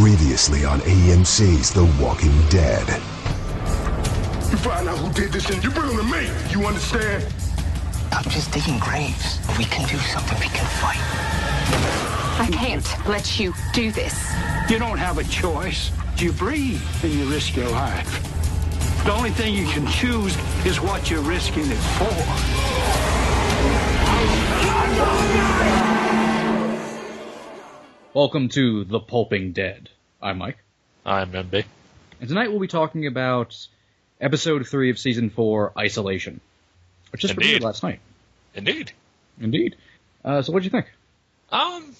Previously on AMC's The Walking Dead. You find out who did this and you bring them to me. You understand? I'm just digging graves. If we can do something, we can fight. I can't let you do this. You don't have a choice. You breathe and you risk your life. The only thing you can choose is what you're risking it for. Welcome to The Pulping Dead. I'm Mike. I'm MB. And tonight we'll be talking about episode 3 of season 4, Isolation. Which just premiered last night. Indeed. Indeed. Uh, so what'd you think? Um,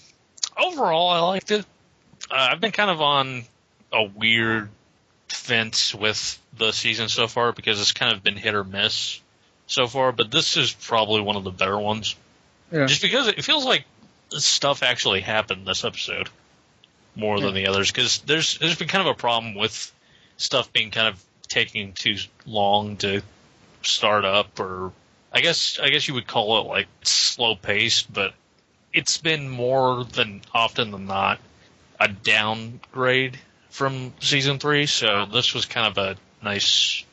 overall, I liked it. Uh, I've been kind of on a weird fence with the season so far because it's kind of been hit or miss so far, but this is probably one of the better ones. Yeah. Just because it feels like stuff actually happened this episode more than the hmm. others because there's there's been kind of a problem with stuff being kind of taking too long to start up or I guess I guess you would call it like slow paced, but it's been more than often than not a downgrade from season three. So this was kind of a nice.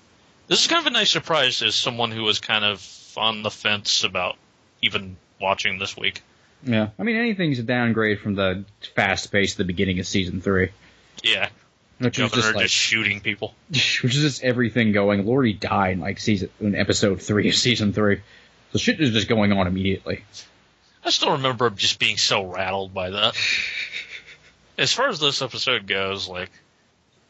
This is kind of a nice surprise as someone who was kind of on the fence about even watching this week. Yeah. I mean, anything's a downgrade from the fast pace at the beginning of season 3. Yeah, Which was Governor just like, just shooting people. which is just everything going. Lori died in like season, in episode 3 of season 3. So shit is just going on immediately. I still remember just being so rattled by that. As far as this episode goes, like,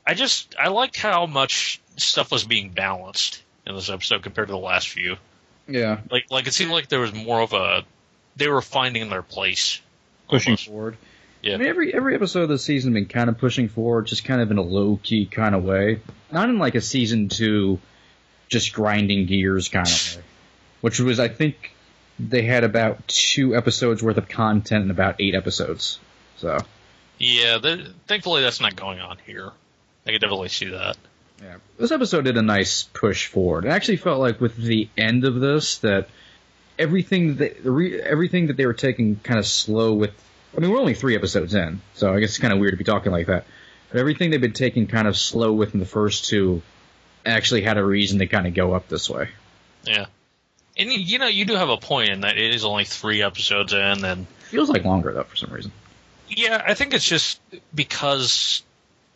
I just I liked how much stuff was being balanced in this episode compared to the last few. Yeah. Like, like it seemed like there was more of a they were finding their place. Pushing almost. forward. Yeah. I mean, every every episode of the season has been kind of pushing forward, just kind of in a low key kind of way. Not in like a season two, just grinding gears kind of way. Which was, I think, they had about two episodes worth of content in about eight episodes. So Yeah, th- thankfully that's not going on here. I could definitely see that. yeah, this episode did a nice push forward. It actually felt like with the end of this that everything that everything that they were taking kind of slow with. I mean, we're only three episodes in, so I guess it's kind of weird to be talking like that. But everything they've been taking kind of slow with in the first two actually had a reason to kind of go up this way. Yeah. And you- know, you do have a point in that it is only three episodes in, and Feels like longer though for some reason. Yeah, I think it's just because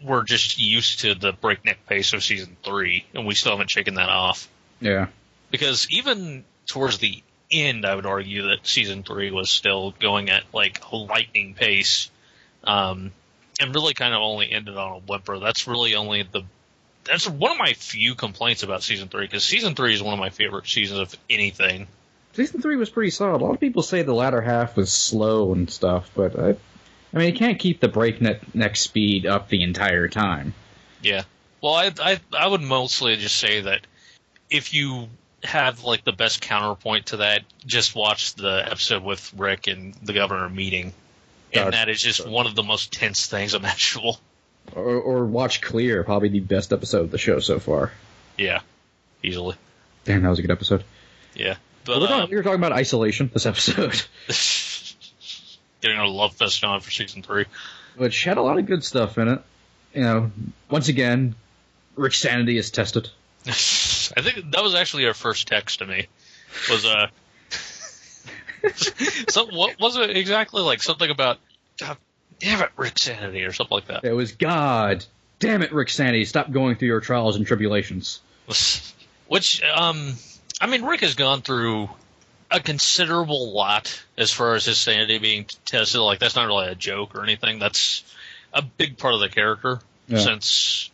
we're just used to the breakneck pace of season three, and we still haven't shaken that off. Yeah, Because even towards the end, I would argue that season three was still going at like a lightning pace, um, and really kind of only ended on a whimper. That's really only the that's one of my few complaints about season three because season three is one of my favorite seasons of anything. season three was pretty solid. A lot of people say the latter half was slow and stuff, but I, I mean, you can't keep the breakneck neck speed up the entire time. Yeah. Well, I, I I would mostly just say that if you have like the best counterpoint to that, just watch the episode with Rick and the governor meeting, and Gotcha. that is just one of the most tense things imaginable. Or, or watch Clear, probably the best episode of the show so far. Yeah, easily. Damn, that was a good episode. Yeah, but we're, talking, um, we were talking about isolation this episode, getting a love fest on for season three. which had a lot of good stuff in it. You know, once again, Rick's sanity is tested. I think that was actually our first text to me. Was uh, so what was it exactly like? Something about God damn it, Rick Sanity or something like that. It was God. Damn it, Rick Sanity, stop going through your trials and tribulations. Which, um, I mean, Rick has gone through a considerable lot as far as his sanity being tested. Like, that's not really a joke or anything. That's a big part of the character Yeah. since,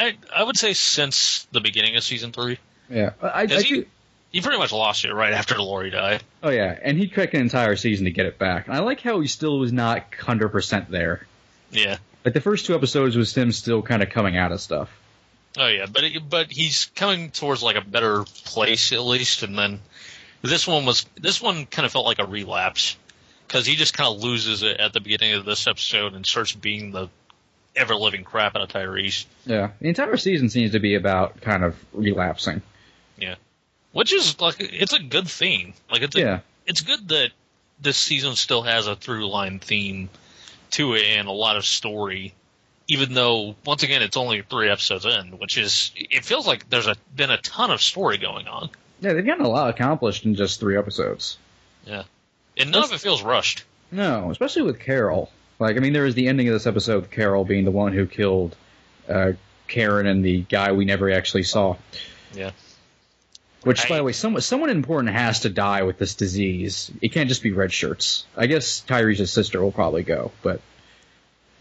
I I would say since the beginning of season three. Yeah, I, I he- do- He pretty much lost it right after Lori died. Oh yeah, and he took an entire season to get it back. And I like how he still was not hundred percent there. Yeah. Like the first two episodes was him still kind of coming out of stuff. Oh yeah, but it, but he's coming towards like a better place at least, and then this one was this one kind of felt like a relapse because he just kind of loses it at the beginning of this episode and starts being the ever living crap out of Tyrese. Yeah, the entire season seems to be about kind of relapsing. Yeah, which is like it's a good theme. Like it's a, Yeah. it's good that this season still has a through line theme to it and a lot of story even though once again it's only three episodes in, which is it feels like there's a been a ton of story going on. Yeah, they've gotten a lot accomplished in just three episodes. Yeah, and none of it feels rushed. No, especially with Carol. Like, I mean, there was the ending of this episode with Carol being the one who killed uh, Karen and the guy we never actually saw. Yeah. Which, by the way, someone someone important has to die with this disease. It can't just be red shirts. I guess Tyrese's sister will probably go, but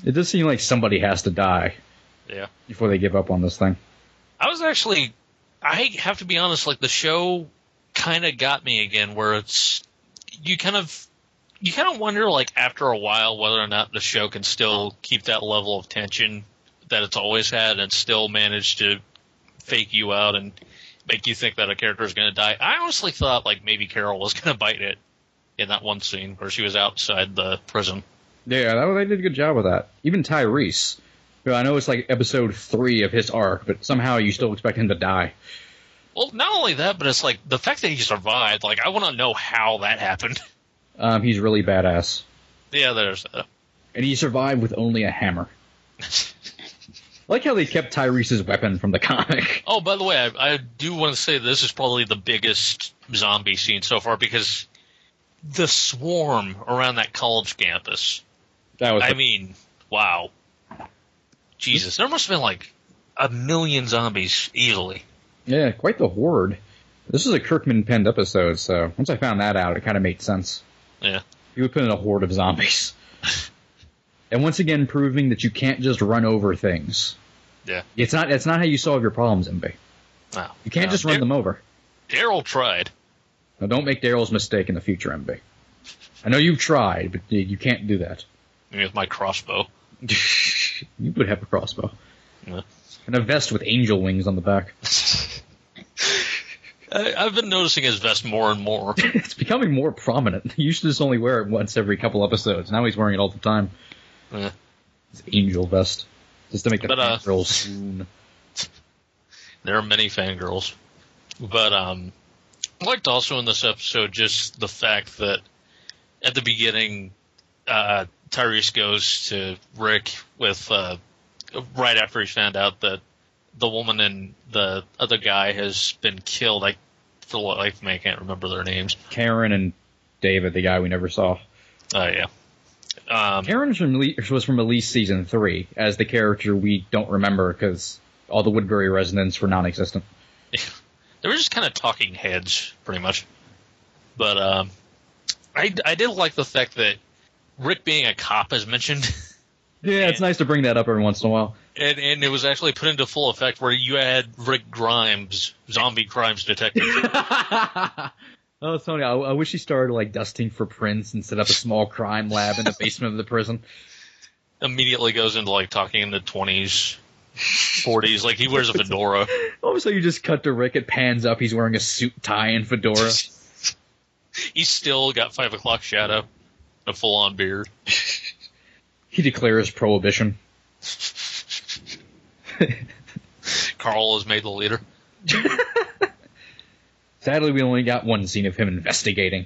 it does seem like somebody has to die Yeah. before they give up on this thing. I was actually, I have to be honest, like the show kind of got me again where it's, you kind of, you kind of wonder like after a while whether or not the show can still keep that level of tension that it's always had and still manage to fake you out and make you think that a character is going to die. I honestly thought like maybe Carol was going to bite it in that one scene where she was outside the prison. Yeah, that, they did a good job with that. Even Tyrese. who I know it's like episode three of his arc, but somehow you still expect him to die. Well, not only that, but it's like the fact that he survived. Like, I want to know how that happened. Um, he's really badass. yeah, there's that. And he survived with only a hammer. I like how they kept Tyrese's weapon from the comic. Oh, by the way, I, I do want to say this is probably the biggest zombie scene so far because the swarm around that college campus. That was I mean, wow. Jesus, there must have been like a million zombies easily. yeah, quite the horde. This is a Kirkman penned episode, so once I found that out, it kind of made sense. Yeah. You would put in a horde of zombies. and once again, proving that you can't just run over things. Yeah. It's not. It's not how you solve your problems, MB. Wow. You can't just run Dar- them over. Daryl tried. Now, don't make Daryl's mistake in the future, MB. I know you've tried, but you- you can't do that. With my crossbow. you would have a crossbow Yeah. and a vest with angel wings on the back. I, I've been noticing his vest more and more. it's becoming more prominent. He used to just only wear it once every couple episodes. Now he's wearing it all the time. Yeah. His angel vest, just to make the But, uh, girls swoon. There are many fangirls. But um I liked also in this episode just the fact that at the beginning uh Tyrese goes to Rick with uh right after he found out that the woman and the other guy has been killed. I for the life of me I can't remember their names. Karen and David, the guy we never saw. Oh yeah. Um Karen was from, was from least season three as the character we don't remember because all the Woodbury residents were non-existent. they were just kind of talking heads, pretty much. But um, I, I did like the fact that Rick being a cop is mentioned, Yeah, it's nice to bring that up every once in a while. And, and it was actually put into full effect where you had Rick Grimes, zombie crimes detective. Oh, Tony, I, I wish he started like dusting for prints and set up a small crime lab in the basement of the prison. immediately goes into like talking in the 20s, 40s, like he wears a fedora. Also, you just cut to Rick. It pans up. He's wearing a suit, tie, and fedora. He's still got five o'clock shadow, a full on beard. He declares prohibition. Carl is made the leader. Sadly, we only got one scene of him investigating.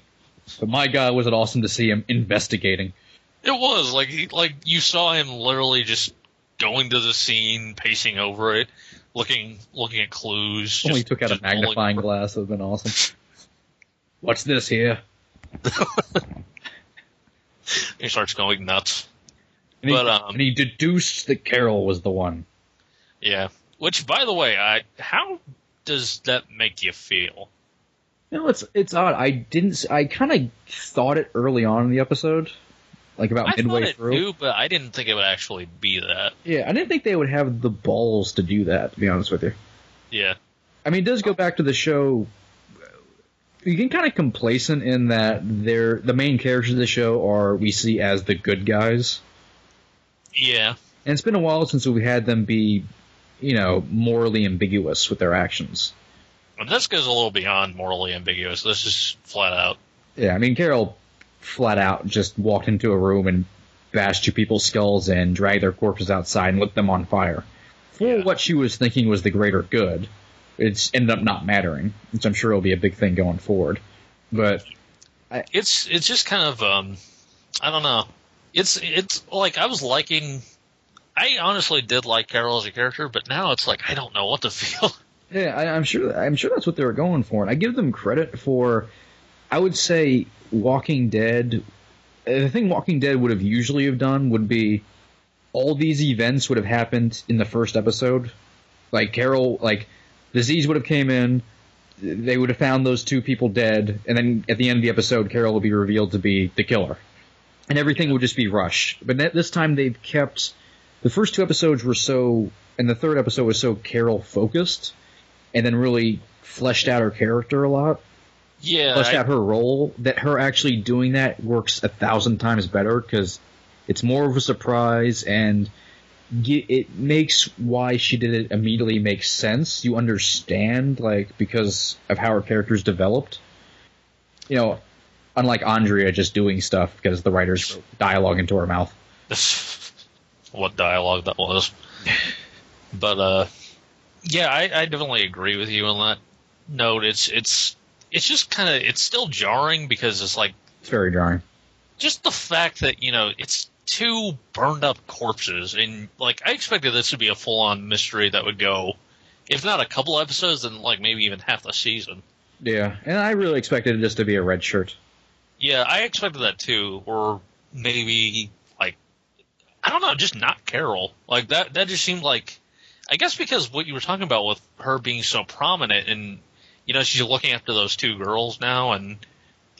But my God, was it awesome to see him investigating. It was like he, like you saw him literally just going to the scene, pacing over it, looking looking at clues. Only just- took out a magnifying glass. It would have been awesome. What's this here? He starts going nuts. And he, But, um, and he deduced that Carol was the one. Yeah. Which, by the way, I how does that make you feel? You know, it's it's odd. I didn't. I kind of thought it early on in the episode, like about I midway through. too, but I didn't think it would actually be that. Yeah, I didn't think they would have the balls to do that. To be honest with you, Yeah. I mean, it does go back to the show. Uh, you can kind of complacent in that they're the main characters of the show are we see as the good guys, Yeah. and it's been a while since we had them be, you know, morally ambiguous with their actions. This goes a little beyond morally ambiguous. This is flat out. Yeah, I mean, Carol flat out just walked into a room and bashed two people's skulls and dragged their corpses outside, and lit them on fire. For Yeah. what she was thinking was the greater good, it's ended up not mattering, which I'm sure will be a big thing going forward. But It's it's just kind of um I don't know. It's it's like I was liking I honestly did like Carol as a character, but now it's like I don't know what to feel. Yeah, I, I'm sure. I'm sure that's what they were going for, and I give them credit for. I would say Walking Dead. The thing Walking Dead would have usually have done would be all these events would have happened in the first episode. Like Carol, like disease would have came in. They would have found those two people dead, and then at the end of the episode, Carol would be revealed to be the killer, and everything would just be rushed. But this time, they've kept the first two episodes were so, and the third episode was so Carol focused, and then really fleshed out her character a lot, Yeah, fleshed I- out her role. That her actually doing that works a thousand times better because it's more of a surprise and it makes why she did it immediately make sense. You understand, like, because of how her character's developed. You know, unlike Andrea just doing stuff because the writers dialogue into her mouth. What dialogue that was. But uh, yeah, I, I definitely agree with you on that note. It's it's it's just kind of it's still jarring because it's like It's very jarring. just the fact that you know it's two burned up corpses and like I expected this to be a full on mystery that would go, if not a couple episodes, then like maybe even half the season. Yeah, and I really expected it just to be a red shirt. Yeah, I expected that too, or maybe I don't know, just not Carol. Like that that just seemed like I guess because what you were talking about with her being so prominent and you know, she's looking after those two girls now and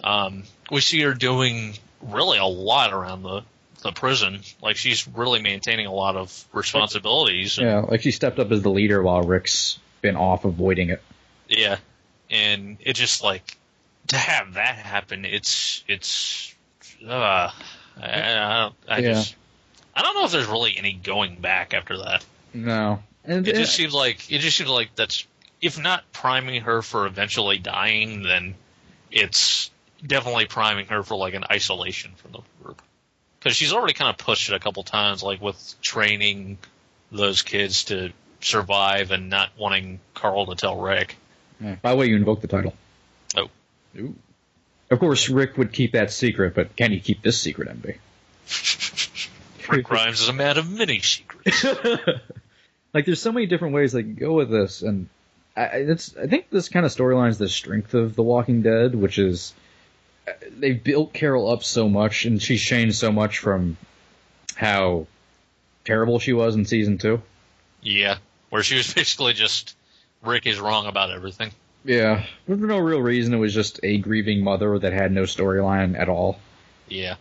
um we see her doing really a lot around the the prison. Like she's really maintaining a lot of responsibilities. Yeah, like she stepped up as the leader while Rick's been off avoiding it. Yeah, and it just like to have that happen. It's it's uh, I, I don't I Yeah. just I don't know if there's really any going back after that. No, and It just seems like it just seems like that's if not priming her for eventually dying, then it's definitely priming her for like an isolation from the group. Because she's already kind of pushed it a couple times, like with training those kids to survive and not wanting Carl to tell Rick. Yeah. By the way, you invoked the title. Oh. Ooh. Of course, Rick would keep that secret, but can you keep this secret, MB? Rick Grimes is a man of many secrets. Like, there's so many different ways they can go with this, and I, I- that's I think this kind of storyline is the strength of The Walking Dead, which is uh, they've built Carol up so much, and she's changed so much from how terrible she was in season two. yeah, where she was basically just Rick is wrong about everything. Yeah, for no real reason. It was just a grieving mother that had no storyline at all. Yeah,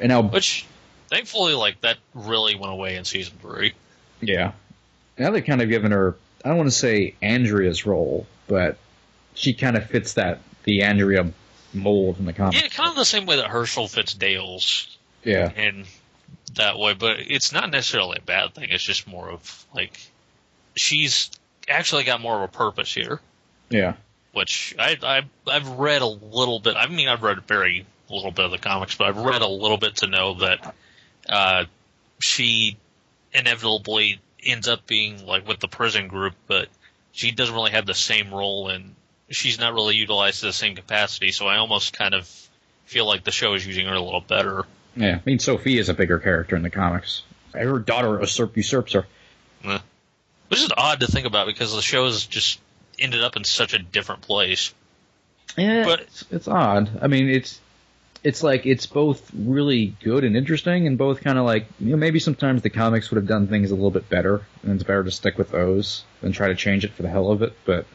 And now, which thankfully, like that really went away in season three. yeah, now they've kind of given her. I don't want to say Andrea's role, but she kind of fits that the Andrea mold in the comics. Yeah, kind of the same way that Hershel fits Dale's Yeah, in that way, but it's not necessarily a bad thing. It's just more of like she's actually got more of a purpose here, yeah, which I, I I've read a little bit. I mean, I've read a very little bit of the comics, but I've read a little bit to know that uh, she inevitably ends up being like with the prison group, but she doesn't really have the same role and she's not really utilized to the same capacity. So I almost kind of feel like the show is using her a little better. yeah. I mean, Sophie is a bigger character in the comics. Her daughter usurp, usurps her. Eh. Which is odd to think about because the show has just ended up in such a different place. Yeah, But- it's, it's odd. I mean, it's it's like it's both really good and interesting, and both kind of like you know maybe sometimes the comics would have done things a little bit better, and it's better to stick with those than try to change it for the hell of it. But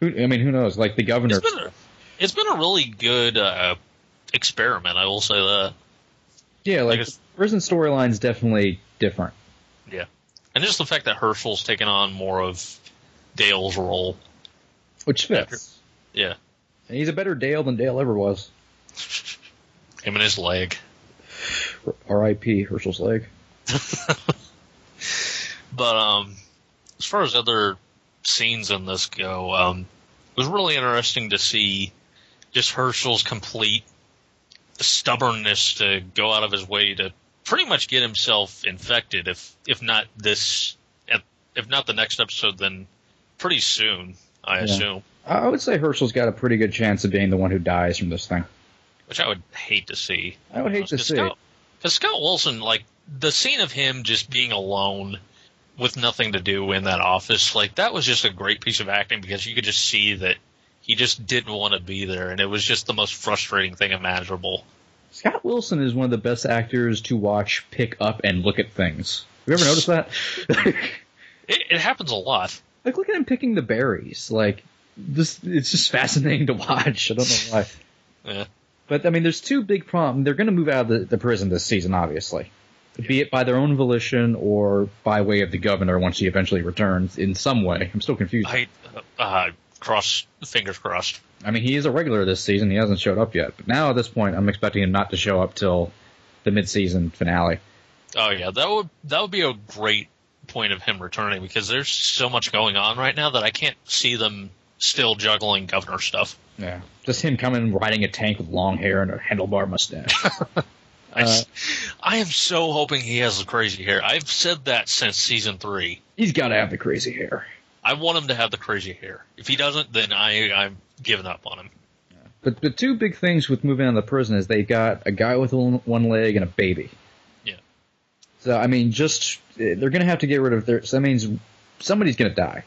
who, I mean, who knows? Like the governor. It's been a, it's been a really good uh, experiment. I will say that. yeah, like like prison storyline's definitely different. Yeah, and just the fact that Hershel's taken on more of Dale's role. Which fits. Yeah, And he's a better Dale than Dale ever was. him and his leg. R.I.P. Hershel's leg. But um, as far as other scenes in this go, um, it was really interesting to see just Hershel's complete stubbornness to go out of his way to pretty much get himself infected. If if not this, if not the next episode, then pretty soon, I Yeah. assume. I I would say Hershel's got a pretty good chance of being the one who dies from this thing. Which I would hate to see. I would hate uh, to see. Because Scott Wilson, like, the scene of him just being alone with nothing to do in that office, like that was just a great piece of acting because you could just see that he just didn't want to be there, and it was just the most frustrating thing imaginable. Scott Wilson is one of the best actors to watch pick up and look at things. Have you ever noticed that? It, it happens a lot. like, look at him picking the berries. Like, this, it's just fascinating to watch. I don't know why. Yeah. But I mean, there's two big problems. They're going to move out of the, the prison this season, obviously, be it by their own volition or by way of the governor once he eventually returns in some way. I'm still confused. I uh, cross fingers crossed. I mean, he is a regular this season. He hasn't showed up yet. But now at this point, I'm expecting him not to show up till the mid-season finale. Oh yeah, that would that would be a great point of him returning because there's so much going on right now that I can't see them still juggling governor stuff. Yeah, just him coming riding a tank with long hair and a handlebar mustache. i uh, i am so hoping he has the crazy hair. I've said that since season three. He's got to have the crazy hair. I want him to have the crazy hair. If he doesn't, then I I'm giving up on him. But the two big things with moving out of the prison is they got a guy with one one leg and a baby. Yeah. So I mean, just eh, they're going to have to get rid of their. So that means somebody's going to die,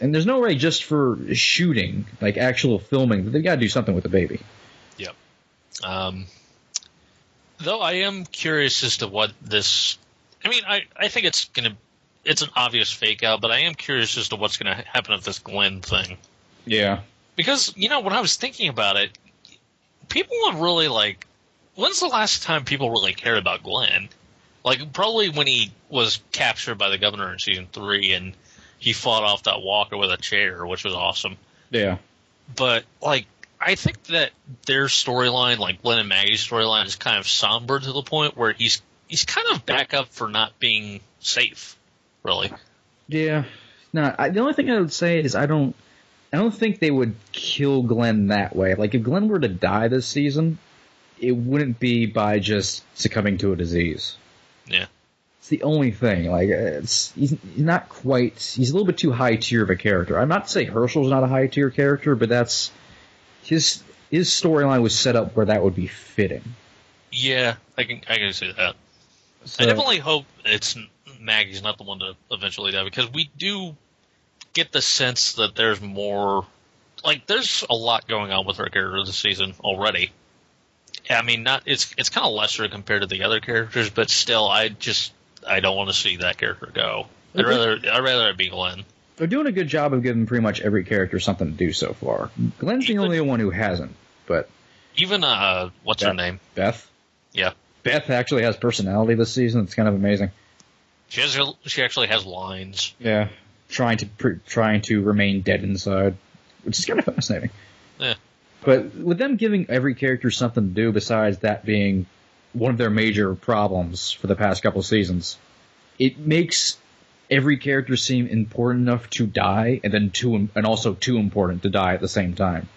and there's no way just for shooting, like actual filming, they got to do something with the baby. Yep. Um, though I am curious as to what this. I mean, I I think it's gonna. It's an obvious fake out, but I am curious as to what's going to happen with this Glenn thing. Yeah. Because, you know, when I was thinking about it, people have really, like, when's the last time people really cared about Glenn? Like, probably when he was captured by the governor in season three and he fought off that walker with a chair, which was awesome. Yeah. But, like, I think that their storyline, like Glenn and Maggie's storyline, is kind of somber to the point where he's he's kind of back up for not being safe, really. Yeah. No, I, the only thing I would say is I don't. I don't think they would kill Glenn that way. Like if Glenn were to die this season, it wouldn't be by just succumbing to a disease. Yeah. It's the only thing. Like it's he's, not quite. He's a little bit too high tier of a character. I'm not saying say Hershel's not a high tier character, but that's his his storyline was set up where that would be fitting. Yeah, I can I can see that. So, I definitely hope it's Maggie's not the one to eventually die because we do get the sense that there's more. Like, there's a lot going on with her character this season already. I mean, not it's it's kind of lesser compared to the other characters, but still, I just I don't want to see that character go. I'd rather I'd rather it be Glenn. they're doing a good job of giving pretty much every character something to do so far. Glenn's the only one who hasn't, but Even uh, what's her name? Beth. Yeah, Beth actually has personality this season. It's kind of amazing. she has she actually has lines. Yeah, trying to pr- trying to remain dead inside, which is kind of fascinating. Yeah. But with them giving every character something to do besides that being one of their major problems for the past couple seasons, it makes every character seem important enough to die, and then too and also too important to die at the same time.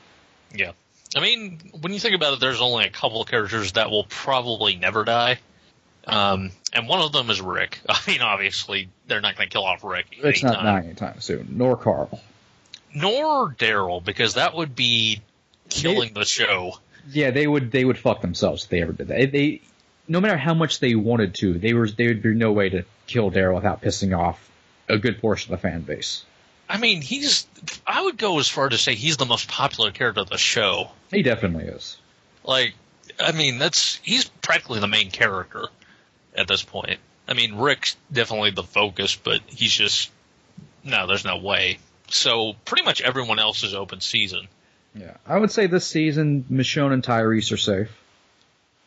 Yeah. I mean, when you think about it, there's only a couple of characters that will probably never die. Um, and one of them is Rick. I mean, obviously, they're not going to kill off Rick It's not dying anytime soon, nor Carl. Nor Daryl, because that would be killing the show. Yeah, they would they would fuck themselves if they ever did that. They, no matter how much they wanted to, they were there would be no way to kill Daryl without pissing off a good portion of the fan base. I mean, he's. I would go as far to say he's the most popular character of the show. He definitely is. Like, I mean, that's he's practically the main character at this point. I mean, Rick's definitely the focus, but he's just no. There's no way. So pretty much everyone else is open season. Yeah, I would say this season Michonne and Tyrese are safe.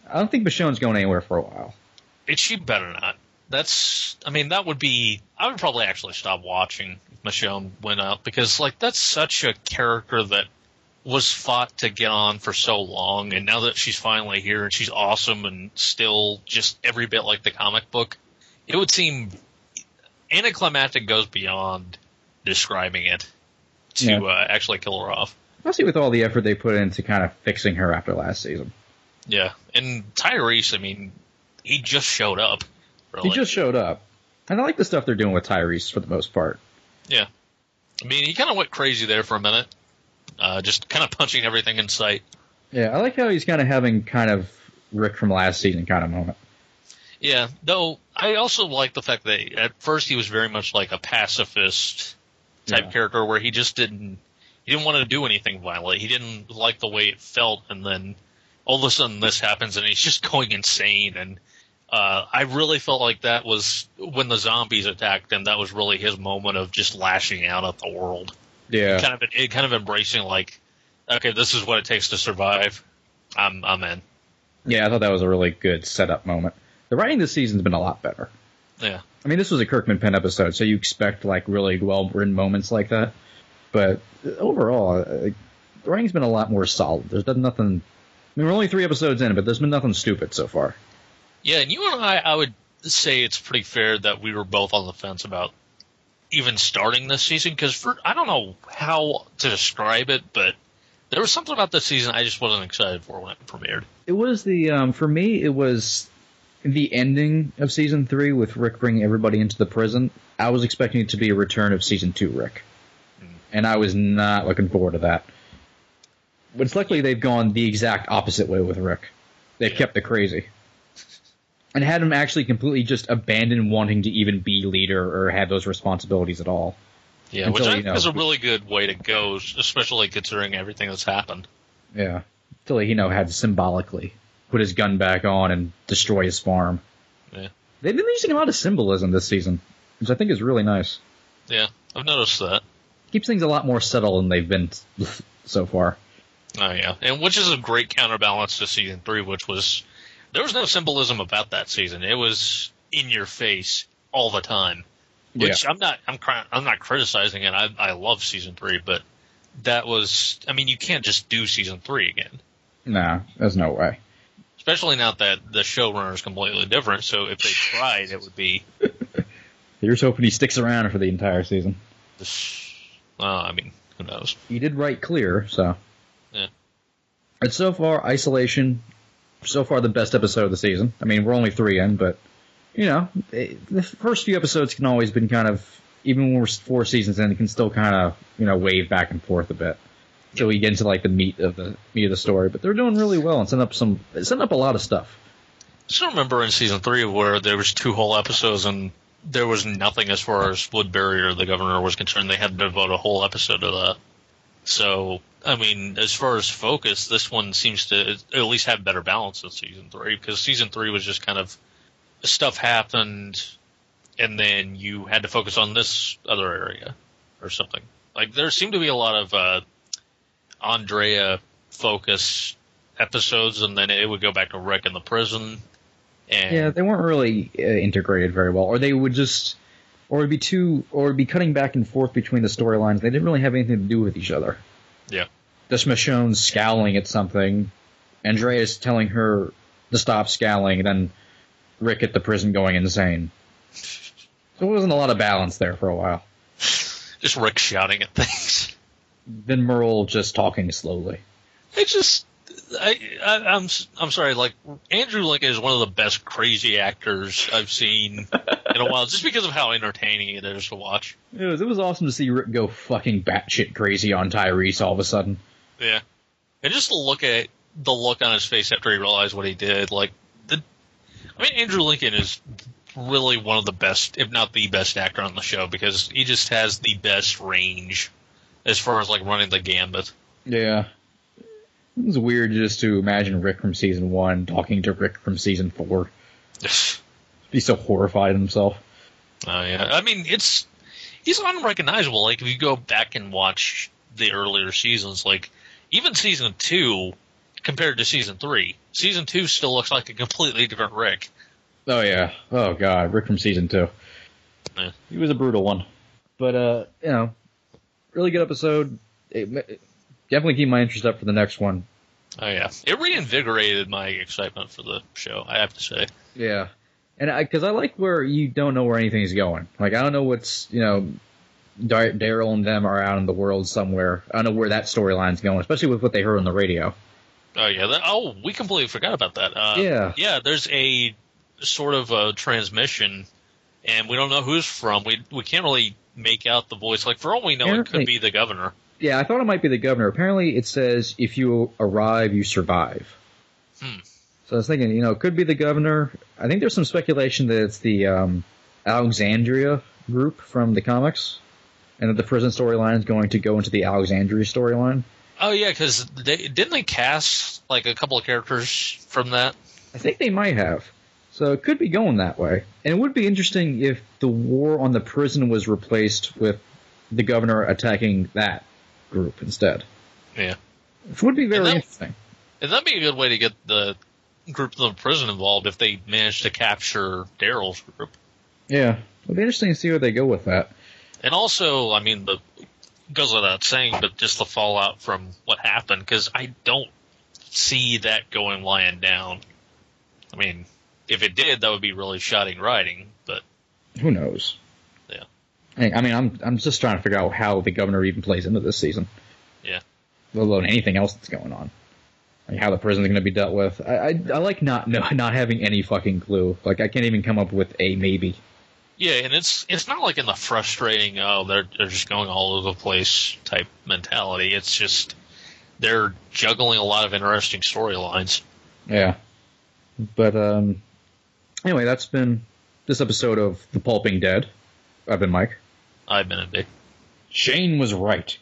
I don't think Michonne's going anywhere for a while. It she better not. That's. I mean, that would be. I would probably actually stop watching if Michonne went out because like that's such a character that was fought to get on for so long, and now that she's finally here and she's awesome and still just every bit like the comic book, it would seem anticlimactic goes beyond describing it to Yeah. uh, actually kill her off. Especially with all the effort they put into kind of fixing her after last season. Yeah, and Tyrese, I mean, he just showed up. Really. He just showed up. And I like the stuff they're doing with Tyrese for the most part. Yeah. I mean, he kind of went crazy there for a minute, uh, just kind of punching everything in sight. Yeah, I like how he's kind of having kind of Rick from last season kind of moment. Yeah, though I also like the fact that at first he was very much like a pacifist type Yeah. character where he just didn't he didn't want to do anything violent. He didn't like the way it felt and then all of a sudden this happens and he's just going insane and uh, I really felt like that was when the zombies attacked him. That was really his moment of just lashing out at the world, Yeah. kind of it kind of embracing like, okay, this is what it takes to survive. I'm I'm in. Yeah, I thought that was a really good setup moment. The writing this season's been a lot better. Yeah, I mean, this was a Kirkman Penn episode, so you expect like really well written moments like that. But overall, uh, the writing's been a lot more solid. There's been nothing. I mean, we're only three episodes in, but there's been nothing stupid so far. Yeah, and you and I, I would say it's pretty fair that we were both on the fence about even starting this season because for I don't know how to describe it, but there was something about this season I just wasn't excited for when it premiered. It was the um, for me. It was the ending of season three with Rick bringing everybody into the prison. I was expecting it to be a return of season two Rick, and I was not looking forward to that. But it's luckily they've gone the exact opposite way with Rick. They've kept the crazy. And had him actually completely just abandon wanting to even be leader or have those responsibilities at all. Yeah, Until, which I you think is a really good way to go, especially considering everything that's happened. Yeah. Until he, you know, had to symbolically put his gun back on and destroy his farm. Yeah, They've been using a lot of symbolism this season, which I think is really nice. yeah, I've noticed that. Keeps things a lot more subtle than they've been so far. Oh yeah, and which is a great counterbalance to season three, which was there was no symbolism about that season. It was in your face all the time. Which I'm not I'm I'm not criticizing it. I I love season three, but that was I mean you can't just do season three again, Nah, there's no way. especially now that the showrunner is completely different. So if they tried, it would be. Here's hoping he sticks around for the entire season. Uh, I mean, who knows? He did write clear, so. Yeah. But so far, Isolation, so far the best episode of the season. I mean, we're only three in, but, you know, it, the first few episodes can always been kind of, even when we're four seasons in, it can still kind of, you know, wave back and forth a bit. Till we get into like the meat of the meat of the story, but they're doing really well and setting up some, setting up a lot of stuff. I still remember in season three where there was two whole episodes and there was nothing as far as Woodbury or the governor was concerned. They had to devote a whole episode to that. So, I mean, as far as focus, this one seems to at least have better balance than season three because season three was just kind of stuff happened and then you had to focus on this other area or something. Like there seemed to be a lot of uh, Andrea focus episodes, and then it would go back to Rick in the prison. And Yeah, they weren't really uh, integrated very well, or they would just, or it'd be too, or it'd be cutting back and forth between the storylines. They didn't really have anything to do with each other. yeah, Just Michonne scowling at something, Andreas telling her to stop scowling, and then Rick at the prison going insane. So it wasn't a lot of balance there for a while. just Rick shouting at things. Then Merle just talking slowly. It just, I, I, I'm, s- I'm sorry. Like Andrew Lincoln is one of the best crazy actors I've seen in a while, just because of how entertaining it is to watch. It was, it was awesome to see Rick go fucking batshit crazy on Tyrese all of a sudden. Yeah, and just to look at the look on his face after he realized what he did, like the, I mean, Andrew Lincoln is really one of the best, if not the best actor on the show because he just has the best range as far as like running the gambit. Yeah. It was weird just to imagine Rick from season one talking to Rick from season four. Be so horrified in himself. Oh yeah, I mean it's he's unrecognizable. Like if you go back and watch the earlier seasons, like even season two compared to season three, season two still looks like a completely different Rick. Oh yeah. Oh god, Rick from season two. Yeah. He was a brutal one. But uh, you know, really good episode. It, it definitely keep my interest up for the next one. Oh yeah, it reinvigorated my excitement for the show. I have to say. Yeah. And I, cause I like where you don't know where anything's going. Like, I don't know what's, you know, Dar- Daryl and them are out in the world somewhere. I don't know where that storyline's going, especially with what they heard on the radio. Oh yeah. That, oh, we completely forgot about that. Uh, Yeah. Yeah. There's a sort of a transmission, and we don't know who's from. We we can't really make out the voice. Like for all we know, it could be the governor. Yeah, I thought it might be the governor. Apparently, it says if you arrive, you survive. Hmm. So I was thinking, you know, it could be the governor. I think there's some speculation that it's the um, Alexandria group from the comics, and that the prison storyline is going to go into the Alexandria storyline. Oh yeah, because they didn't they cast like a couple of characters from that. I think they might have. So it could be going that way. And it would be interesting if the war on the prison was replaced with the governor attacking that group instead. Yeah, Which would be very that- interesting. and that'd be a good way to get the group of the prison involved if they managed to capture Daryl's group. Yeah. It'd be interesting to see where they go with that. And also, I mean, the goes without saying, but just the fallout from what happened, because I don't see that going lying down. I mean, if it did, that would be really shouting writing, but Who knows? I mean, I'm I'm just trying to figure out how the governor even plays into this season. Yeah. Let alone anything else that's going on. Like how the prison's going to be dealt with. I, I I like not no, not having any fucking clue. Like I can't even come up with a maybe. yeah, and it's it's not like in the frustrating, oh, they're they're just going all over the place type mentality. It's just they're juggling a lot of interesting storylines. Yeah. But um anyway, that's been this episode of The Pulping Dead. I've been Mike. I've been a big Shane was right.